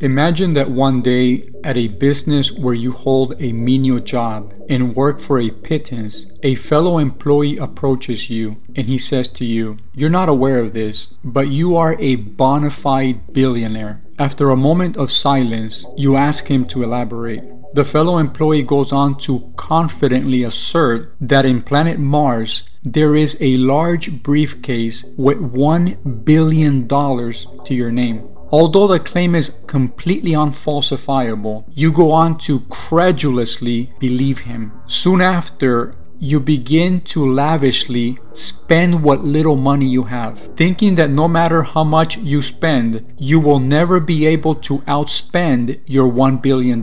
Imagine that one day at a business where you hold a menial job and work for a pittance, a fellow employee approaches you and he says to you, You're not aware of this, but you are a bona fide billionaire. After a moment of silence, you ask him to elaborate. The fellow employee goes on to confidently assert that in planet Mars, there is a large briefcase with $1 billion to your name. Although the claim is completely unfalsifiable, you go on to credulously believe him. Soon after, you begin to lavishly spend what little money you have, thinking that no matter how much you spend, you will never be able to outspend your $1 billion.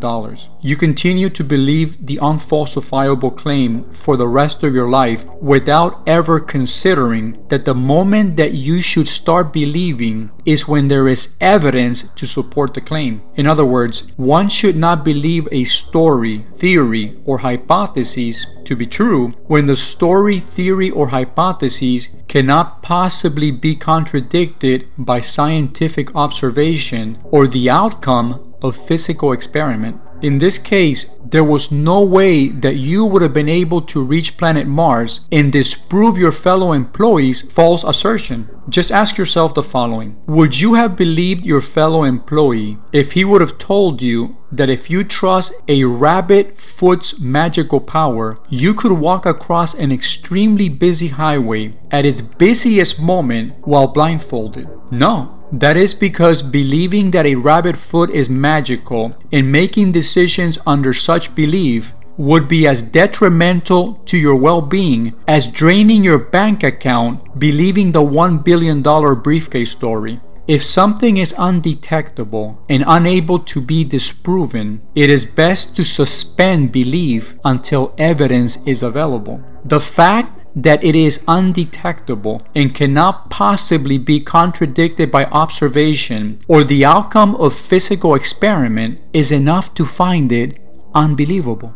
You continue to believe the unfalsifiable claim for the rest of your life without ever considering that the moment that you should start believing is when there is evidence to support the claim. In other words, one should not believe a story, theory, or hypothesis to be true when the story, theory, or hypotheses cannot possibly be contradicted by scientific observation or the outcome of physical experiment. In this case, there was no way that you would have been able to reach planet Mars and disprove your fellow employees' false assertion. Just ask yourself the following Would you have believed your fellow employee if he would have told you that if you trust a rabbit foot's magical power, you could walk across an extremely busy highway at its busiest moment while blindfolded? No. That is because believing that a rabbit foot is magical and making decisions under such belief would be as detrimental to your well being as draining your bank account believing the $1 billion briefcase story. If something is undetectable and unable to be disproven, it is best to suspend belief until evidence is available. The fact that it is undetectable and cannot possibly be contradicted by observation or the outcome of physical experiment is enough to find it unbelievable.